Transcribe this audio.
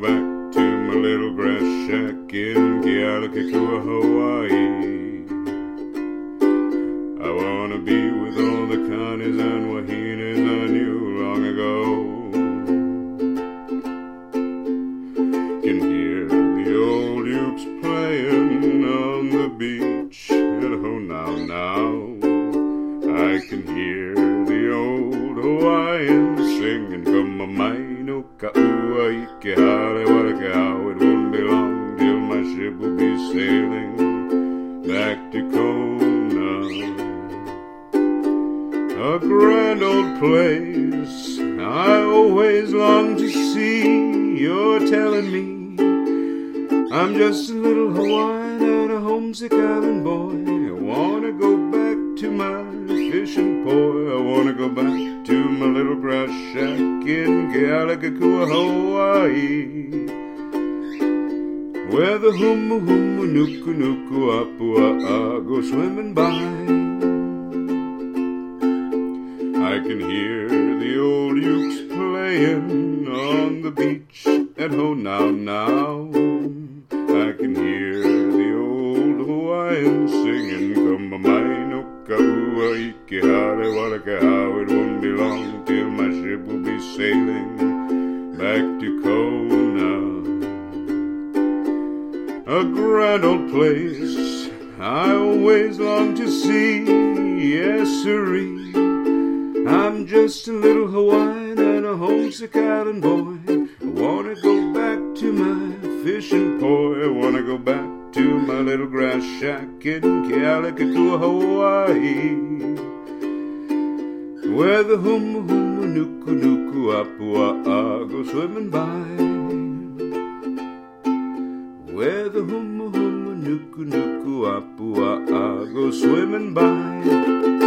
back to my little grass shack in Kealakekua, Hawaii. I wanna be with all the Kanis and Wahinas I knew long ago. Can hear the old oops playing on the beach at Honau now. I can hear the old Hawaiians singing, come my mine, o ka ua ike hale waraka how it won't be long till my ship will be sailing back to Kona. A grand old place I always long to see. You're telling me I'm just a little Hawaiian and a homesick island boy. I wanna go back to my fishing port. I wanna go back to my little grass shack in Kealakekua, Hawaii. Where the humu humu nuku nuku apua go swimming by. I can hear the old ukes playing on the beach at Ho Now Now. I can hear the old Hawaiian singing, Come mai no kaua ike hale walaka how it won't be long till my ship will be sailing back to Kona. A grand old place I always long to see, yes sirree. I'm just a little Hawaiian and a homesick island boy. I wanna go back to my fishing poi. I wanna go back to my little grass shack in Kealakekua, Hawaii. Where the humu humu nuku nuku apua go swimming by. Where the humu humu nuku nuku apua go swimming by.